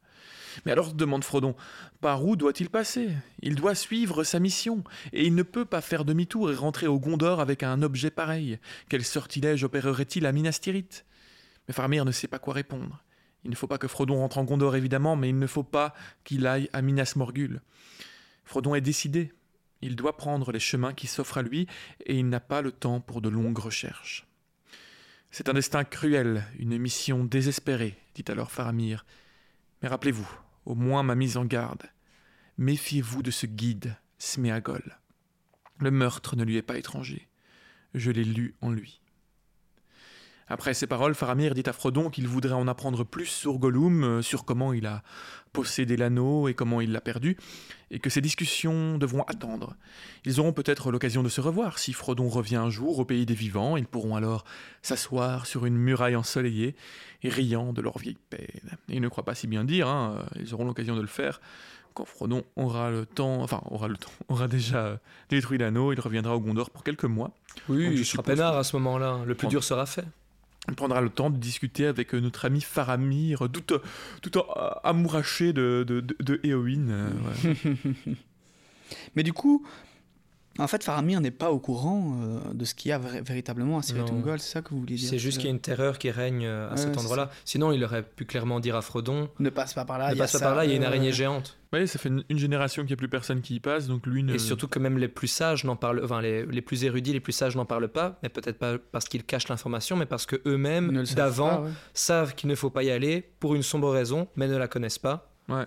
Mais alors demande Frodon, par où doit-il passer? Il doit suivre sa mission, et il ne peut pas faire demi-tour et rentrer au Gondor avec un objet pareil. Quel sortilège opérerait-il à Minas Tirith? Mais Faramir ne sait pas quoi répondre. Il ne faut pas que Frodon rentre en Gondor, évidemment, mais il ne faut pas qu'il aille à Minas Morgul. Frodon est décidé. Il doit prendre les chemins qui s'offrent à lui, et il n'a pas le temps pour de longues recherches. C'est un destin cruel, une mission désespérée, dit alors Faramir. Mais rappelez-vous, au moins ma mise en garde. Méfiez-vous de ce guide, Sméagol. Le meurtre ne lui est pas étranger. Je l'ai lu en lui. Après ces paroles, Faramir dit à Frodon qu'il voudrait en apprendre plus sur Gollum, euh, sur comment il a possédé l'anneau et comment il l'a perdu, et que ces discussions devront attendre. Ils auront peut-être l'occasion de se revoir. Si Frodon revient un jour au pays des vivants, ils pourront alors s'asseoir sur une muraille ensoleillée et riant de leur vieille peine. Et il ne croit pas si bien dire, hein, euh, ils auront l'occasion de le faire quand Frodon aura le temps, enfin aura le temps, aura déjà euh, détruit l'anneau, il reviendra au Gondor pour quelques mois. Oui, Donc, je il sera peinard à ce moment-là. Le plus dur sera fait. On prendra le temps de discuter avec euh, notre ami Faramir, tout, tout euh, amouraché de, de, de, de Éowyn. euh, ouais. Mais du coup, en fait, Faramir n'est pas au courant euh, de ce qu'il y a véritablement à Siretungol, c'est ça que vous vouliez dire C'est juste qu'il y a une terreur qui règne euh, à Ouais, cet endroit-là. Sinon, il aurait pu clairement dire à Frodon Ne passe pas par là. ne il y a passe pas ça, par là, il y a une euh, araignée géante. Ouais, ça fait une, une génération qu'il n'y a plus personne qui y passe, donc lui ne... Et surtout que même les plus sages n'en parlent, enfin les, les plus érudits, les plus sages n'en parlent pas, mais peut-être pas parce qu'ils cachent l'information, mais parce que eux-mêmes savent d'avant ouais. savent qu'il ne faut pas y aller pour une sombre raison, mais ne la connaissent pas. Ouais.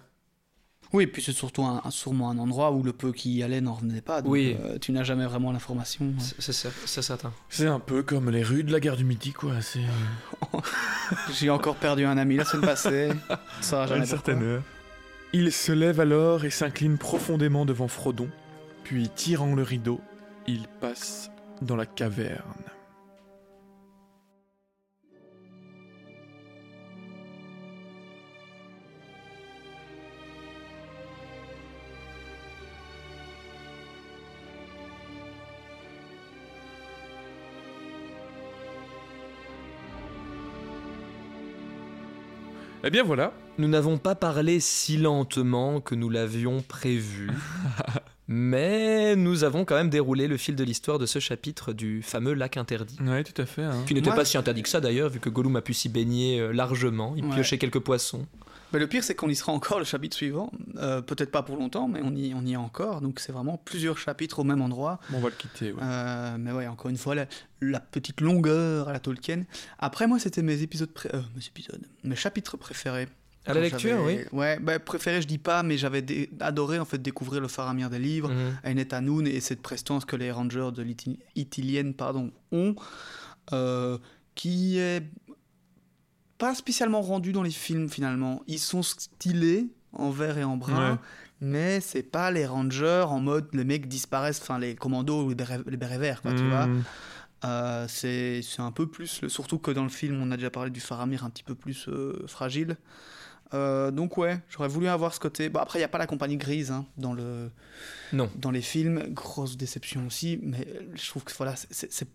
Oui, puis c'est surtout un, sûrement un endroit où le peu qui y allait n'en revenait pas. Donc, Oui. euh, tu n'as jamais vraiment l'information. ouais. C'est- C'est cer- c'est certain. C'est un peu comme les rues de la gare du Midi, quoi. C'est J'ai encore perdu un ami la semaine passée. Ça, à jamais une certaine heure. Il se lève alors et s'incline profondément devant Frodon, puis tirant le rideau, il passe dans la caverne. Eh bien voilà, Nous n'avons pas parlé si lentement que nous l'avions prévu. Mais nous avons quand même déroulé le fil de l'histoire de ce chapitre du fameux lac interdit. ouais, tout à fait. hein. Qui n'était pas si interdit que ça d'ailleurs, vu que Gollum a pu s'y baigner euh, largement. Il Ouais. piochait quelques poissons. Mais le pire, c'est qu'on y sera encore le chapitre suivant. Euh, Peut-être pas pour longtemps, mais on y, on y est encore. Donc c'est vraiment plusieurs chapitres au même endroit. Bon, on va le quitter. ouais. Euh, mais ouais, encore une fois, la, la petite longueur à la Tolkien. Après, moi, c'était mes épisodes, pré- euh, mes épisodes, mes chapitres préférés. À la lecture, oui. Ouais, bah, préféré, je dis pas, mais j'avais dé- adoré en fait découvrir le Faramir des livres, Mhm. Ainet Hanoun et cette prestance que les Rangers de l'Iti- Ithilien pardon, ont, euh, qui est pas spécialement rendu dans les films finalement. Ils sont stylés en vert et en brun, Ouais. mais c'est pas les Rangers en mode les mecs disparaissent, enfin les commandos ou les bérets, les bérets verts, quoi, tu Mmh. vois. Euh, c'est un peu plus, le- surtout que dans le film, on a déjà parlé du Faramir un petit peu plus euh, fragile. Euh, donc ouais, j'aurais voulu avoir ce côté. Bon après, il n'y a pas la compagnie grise hein, dans le Non. dans les films, grosse déception aussi. Mais je trouve que voilà, c'est-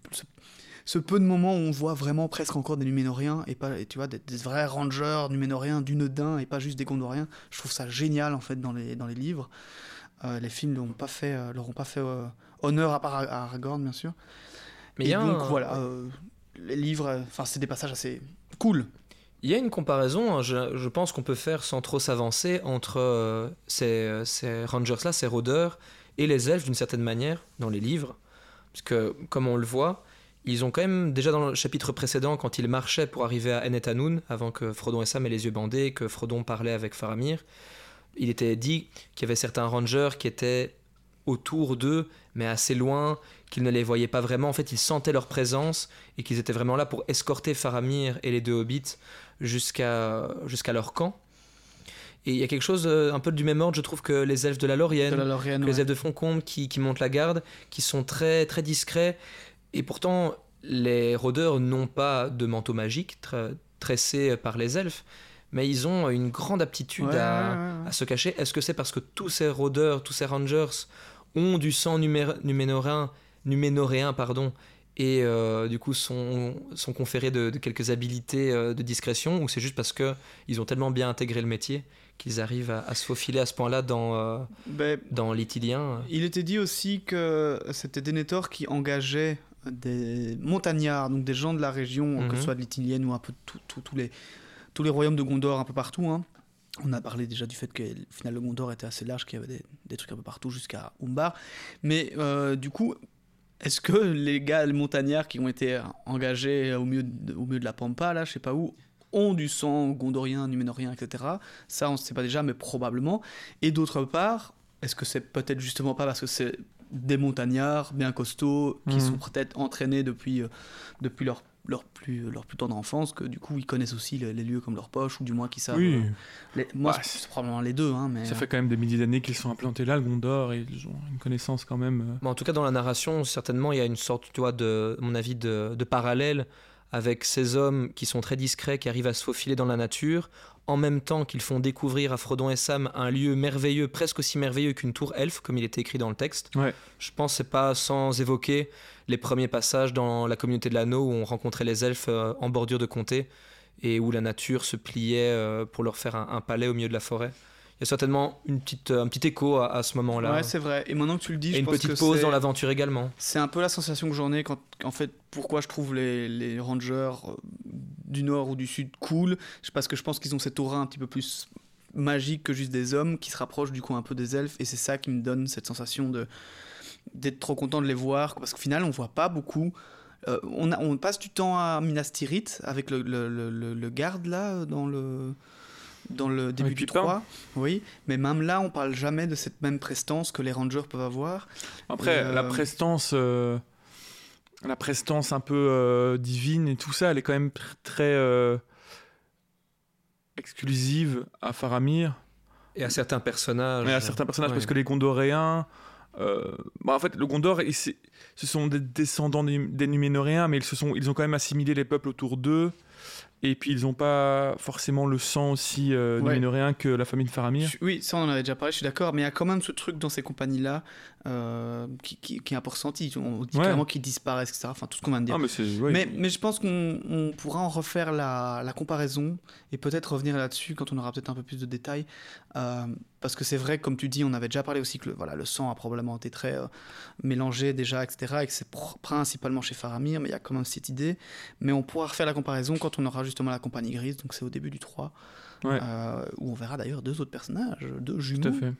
ce, peu de moments où on voit vraiment presque encore des Numénoriens et pas, et tu vois, des, des vrais rangers Numénoriens, du Nedin et pas juste des Gondoriens. Je trouve ça génial en fait dans les dans les livres. Euh, les films leur ont pas fait, euh, leur ont pas fait euh, honneur à part à Aragorn bien sûr. Mais il Et y a donc un- voilà, les livres, enfin c'est des passages assez cool. Il y a une comparaison, hein, je, je pense qu'on peut faire sans trop s'avancer entre ces, ces rangers-là, ces rôdeurs, et les elfes d'une certaine manière dans les livres. Parce que, comme on le voit, ils ont quand même, déjà dans le chapitre précédent, quand ils marchaient pour arriver à Enet Hanoun, avant que Frodon et Sam aient les yeux bandés, que Frodon parlait avec Faramir, il était dit qu'il y avait certains rangers qui étaient autour d'eux, mais assez loin, qu'ils ne les voyaient pas vraiment. En fait, ils sentaient leur présence et qu'ils étaient vraiment là pour escorter Faramir et les deux hobbits jusqu'à jusqu'à leur camp. Et il y a quelque chose euh, un peu du même ordre, je trouve, que les elfes de la Laurienne, De la Lorraine, que les elfes de Foncombe qui, qui montent la garde, qui sont très, très discrets. Et pourtant, les rôdeurs n'ont pas de manteau magique tressé par les elfes, mais ils ont une grande aptitude Ouais, à, ouais, ouais, ouais. à se cacher. Est-ce que c'est parce que tous ces rôdeurs, tous ces rangers ont du sang numé- numénoréen, pardon, et euh, du coup sont, sont conférés de, de quelques habilités euh, de discrétion, ou c'est juste parce que ils ont tellement bien intégré le métier qu'ils arrivent à, à se faufiler à ce point-là dans, euh, Ben, dans l'itilien il était dit aussi que c'était Denethor qui engageait des montagnards, donc des gens de la région, que Mhm. ce soit de l'Itilienne ou un peu tous les, tous les royaumes de Gondor un peu partout. hein. On a parlé déjà du fait que au final le Gondor était assez large, qu'il y avait des, des trucs un peu partout jusqu'à Umbar. Mais euh, du coup, est-ce que les gars, les montagnards qui ont été engagés au milieu de, au milieu de la Pampa, là, je sais pas où, ont du sang gondorien, numénorien, etc. Ça, on ne sait pas déjà, mais probablement. Et d'autre part, est-ce que c'est peut-être justement pas parce que c'est des montagnards bien costauds qui Mhm. sont peut-être entraînés depuis, euh, depuis leur, leur, plus, leur plus tendre enfance, que du coup ils connaissent aussi les, les lieux comme leur poche, ou du moins qu'ils savent. Oui, euh, les- moi, Bah, c'est probablement les deux, hein, mais. ça fait quand même des milliers d'années qu'ils sont implantés là, le Gondor, et ils ont une connaissance quand même. euh, en tout cas, dans la narration, certainement, il y a une sorte, tu vois, de, à mon avis, de, de parallèle avec ces hommes qui sont très discrets, qui arrivent à se faufiler dans la nature, en même temps qu'ils font découvrir à Frodon et Sam un lieu merveilleux, presque aussi merveilleux qu'une tour elfe, comme il était écrit dans le texte. Ouais. Je pense c'est pas sans évoquer les premiers passages dans la communauté de l'anneau où on rencontrait les elfes euh, en bordure de comté et où la nature se pliait euh, pour leur faire un, un palais au milieu de la forêt. Il y a certainement une petite, un petit écho à, à ce moment-là. Ouais, c'est vrai. Et maintenant que tu le dis, et je une pense petite que pause dans l'aventure également. C'est un peu la sensation que j'en ai quand, en fait, pourquoi je trouve les, les rangers euh, du nord ou du sud cool. C'est parce que je pense qu'ils ont cette aura un petit peu plus magique que juste des hommes qui se rapprochent du coup un peu des elfes et c'est ça qui me donne cette sensation de d'être trop content de les voir parce qu'au final on voit pas beaucoup Euh, on, a- on passe du temps à Minas Tirith avec le- le- le garde là dans le dans le début du Pipin. 3 oui mais même là on parle jamais de cette même prestance que les rangers peuvent avoir Après, euh, la prestance, euh, la prestance un peu euh, divine et tout ça, elle est quand même tr- très euh, exclusive à Faramir Et à certains personnages. et à certains personnages, ouais. parce que les Gondoréens, euh, bah, en fait, le Gondor, il- c'est- ce sont des descendants des, des Numénoréens, mais ils, se sont, ils ont quand même assimilé les peuples autour d'eux. Et puis ils n'ont pas forcément le sang aussi euh, Ouais. numénoréen que la famille de Faramir. Oui, ça on en avait déjà parlé, je suis d'accord, mais il y a quand même ce truc dans ces compagnies-là euh, qui, qui- qui est un peu ressenti. On dit Ouais. clairement qu'ils disparaissent, etc. Enfin, tout ce qu'on vient de dire. Ah, mais c'est. ouais. mais, mais je pense qu'on on pourra en refaire la, la comparaison et peut-être revenir là-dessus quand on aura peut-être un peu plus de détails. Euh, parce que c'est vrai, comme tu dis, on avait déjà parlé aussi que le, voilà, le sang a probablement été très euh, mélangé déjà, etc. Et que c'est pr- principalement chez Faramir, mais il y a quand même cette idée. Mais on pourra refaire la comparaison quand on aura justement la compagnie grise, donc c'est au début du 3. Ouais. euh, où on verra d'ailleurs deux autres personnages, deux Tout jumeaux. à fait.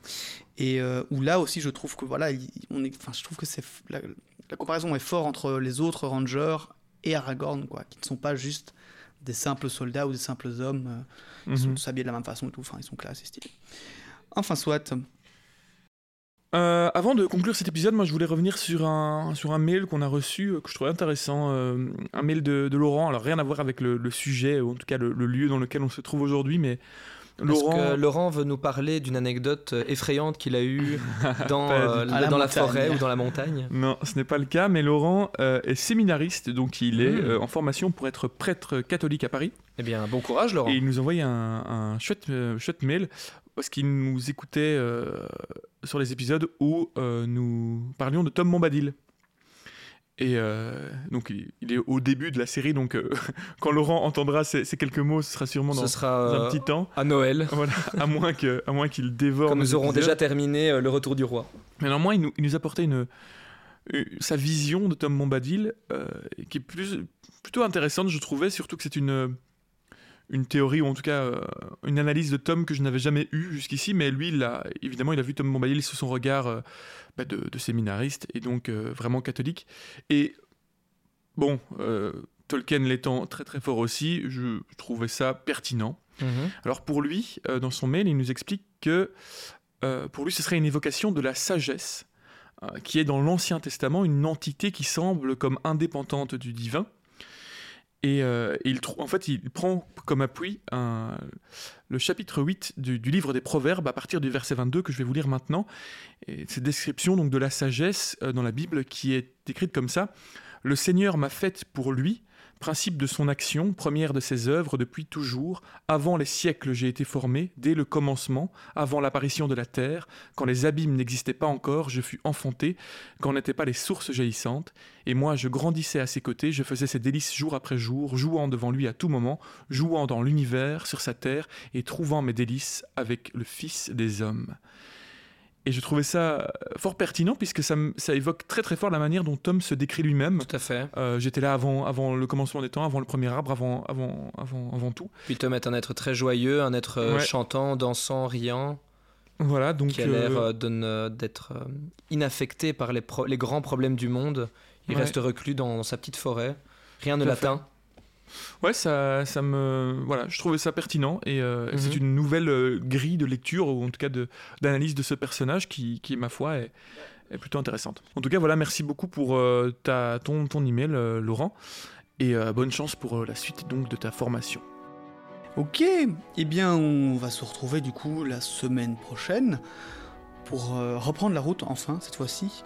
Et euh, où là aussi, je trouve que voilà, il- on est, enfin, je trouve que c'est la, la comparaison est forte entre les autres rangers et Aragorn, quoi, qui ne sont pas juste des simples soldats ou des simples hommes. euh, Ils sont Mhm. tous habillés de la même façon et tout. Enfin, ils sont classe et stylés. Enfin, soit. Euh, avant de conclure cet épisode, moi je voulais revenir sur un, sur un mail qu'on a reçu euh, que je trouvais intéressant. euh, un mail de, de Laurent. Alors rien à voir avec le, le sujet, ou en tout cas le, le lieu dans lequel on se trouve aujourd'hui, mais Parce Laurent. que Laurent veut nous parler d'une anecdote effrayante qu'il a eue dans, euh, la dans la montagne. forêt ou dans la montagne. Non, ce n'est pas le cas, mais Laurent euh, est séminariste, donc il est Mm. euh, en formation pour être prêtre catholique à Paris. Eh bien, bon courage, Laurent. Et il nous envoyait un, un chouette, euh, chouette mail parce qu'il nous écoutait euh, sur les épisodes où euh, nous parlions de Tom Bombadil. Et euh, donc il, est au début de la série, donc euh, quand Laurent entendra ces, ces quelques mots, ce sera sûrement dans, Ce sera dans un euh, petit temps. à Noël, Voilà, à moins que, à moins qu'il dévore. quand nous aurons épisodes. déjà terminé le retour du roi. Mais néanmoins, il nous, il nous apportait une, une- sa vision de Tom Bombadil, qui est plus, plutôt intéressante, je trouvais, surtout que c'est une, une théorie, ou en tout cas euh, une analyse de Tom que je n'avais jamais eue jusqu'ici, mais lui, il a, évidemment, il a vu Tom Bombadil sous son regard euh, bah, de, de séminariste, et donc euh, vraiment catholique. Et bon, Tolkien l'étant très très fort aussi, je trouvais ça pertinent. Alors pour lui, dans son mail, il nous explique que pour lui, ce serait une évocation de la sagesse, qui est dans l'Ancien Testament une entité qui semble comme indépendante du divin. Et euh, il, trou- en fait, il prend comme appui le chapitre 8 du, du livre des Proverbes à partir du verset 22 que je vais vous lire maintenant. Et cette description donc de la sagesse euh, dans la Bible qui est décrite comme ça. Le Seigneur m'a faite pour lui, principe de son action, première de ses œuvres depuis toujours. Avant les siècles, j'ai été formé, dès le commencement, avant l'apparition de la terre, quand les abîmes n'existaient pas encore, je fus enfanté, quand n'étaient pas les sources jaillissantes. Et moi, je grandissais à ses côtés, je faisais ses délices jour après jour, jouant devant lui à tout moment, jouant dans l'univers, sur sa terre, et trouvant mes délices avec le Fils des hommes. Et je trouvais ça euh, fort pertinent puisque ça, évoque très très fort la manière dont Tom se décrit lui-même. Tout à fait. Euh, J'étais là avant, avant le commencement des temps, avant le premier arbre, avant, avant, avant, avant tout. Puis Tom est un être très joyeux, un être euh, Ouais. chantant, dansant, riant, Voilà, donc. qui a l'air d'être inaffecté par les, grands problèmes du monde. Il Ouais. reste reclus dans sa petite forêt. Rien ne l'atteint. Ouais, ça, ça me, voilà, je trouvais ça pertinent et euh, Mhm. c'est une nouvelle euh, grille de lecture ou en tout cas de d'analyse de ce personnage qui, qui ma foi, est, est plutôt intéressante. En tout cas, voilà, merci beaucoup pour euh, ta, ton, ton email, euh, Laurent, et euh, bonne chance pour euh, la suite donc de ta formation. Ok, eh bien, on va se retrouver du coup la semaine prochaine pour euh, reprendre la route, enfin, cette fois-ci.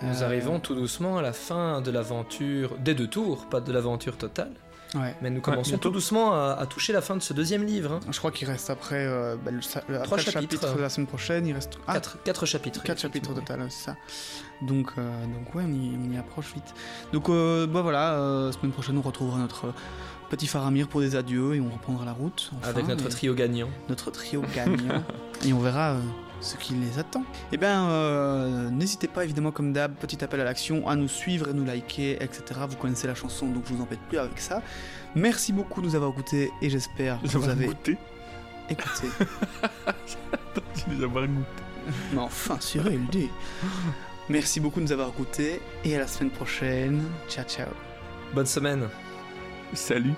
Nous arrivons tout doucement à la fin de l'aventure, des deux tours, pas de l'aventure totale. Ouais. Mais nous commençons tout doucement à, à toucher la fin de ce deuxième livre. hein. Je crois qu'il reste après, euh, bah, le, le- après Trois le chapitres. chapitre de la semaine prochaine, il reste ah, Quatre, quatre chapitres. quatre chapitres total, c'est ça. Donc, euh, donc ouais, on y, on y approche vite. Donc, euh, bah voilà, euh, semaine prochaine, on retrouvera notre euh, petit Faramir pour des adieux et on reprendra la route. enfin, Avec notre trio gagnant. notre trio gagnant et on verra euh, ce qui les attend. Eh bien, euh, n'hésitez pas évidemment comme d'hab, petit appel à l'action, à nous suivre et nous liker, etc. Vous connaissez la chanson, donc je vous embête plus avec ça. Merci beaucoup de nous avoir écoutés et j'espère que vous avons avez goûté. écouté. Nous avons goûté. Mais enfin, Cyril, dis. Merci beaucoup de nous avoir écoutés et à la semaine prochaine. Ciao, ciao. Bonne semaine. Salut.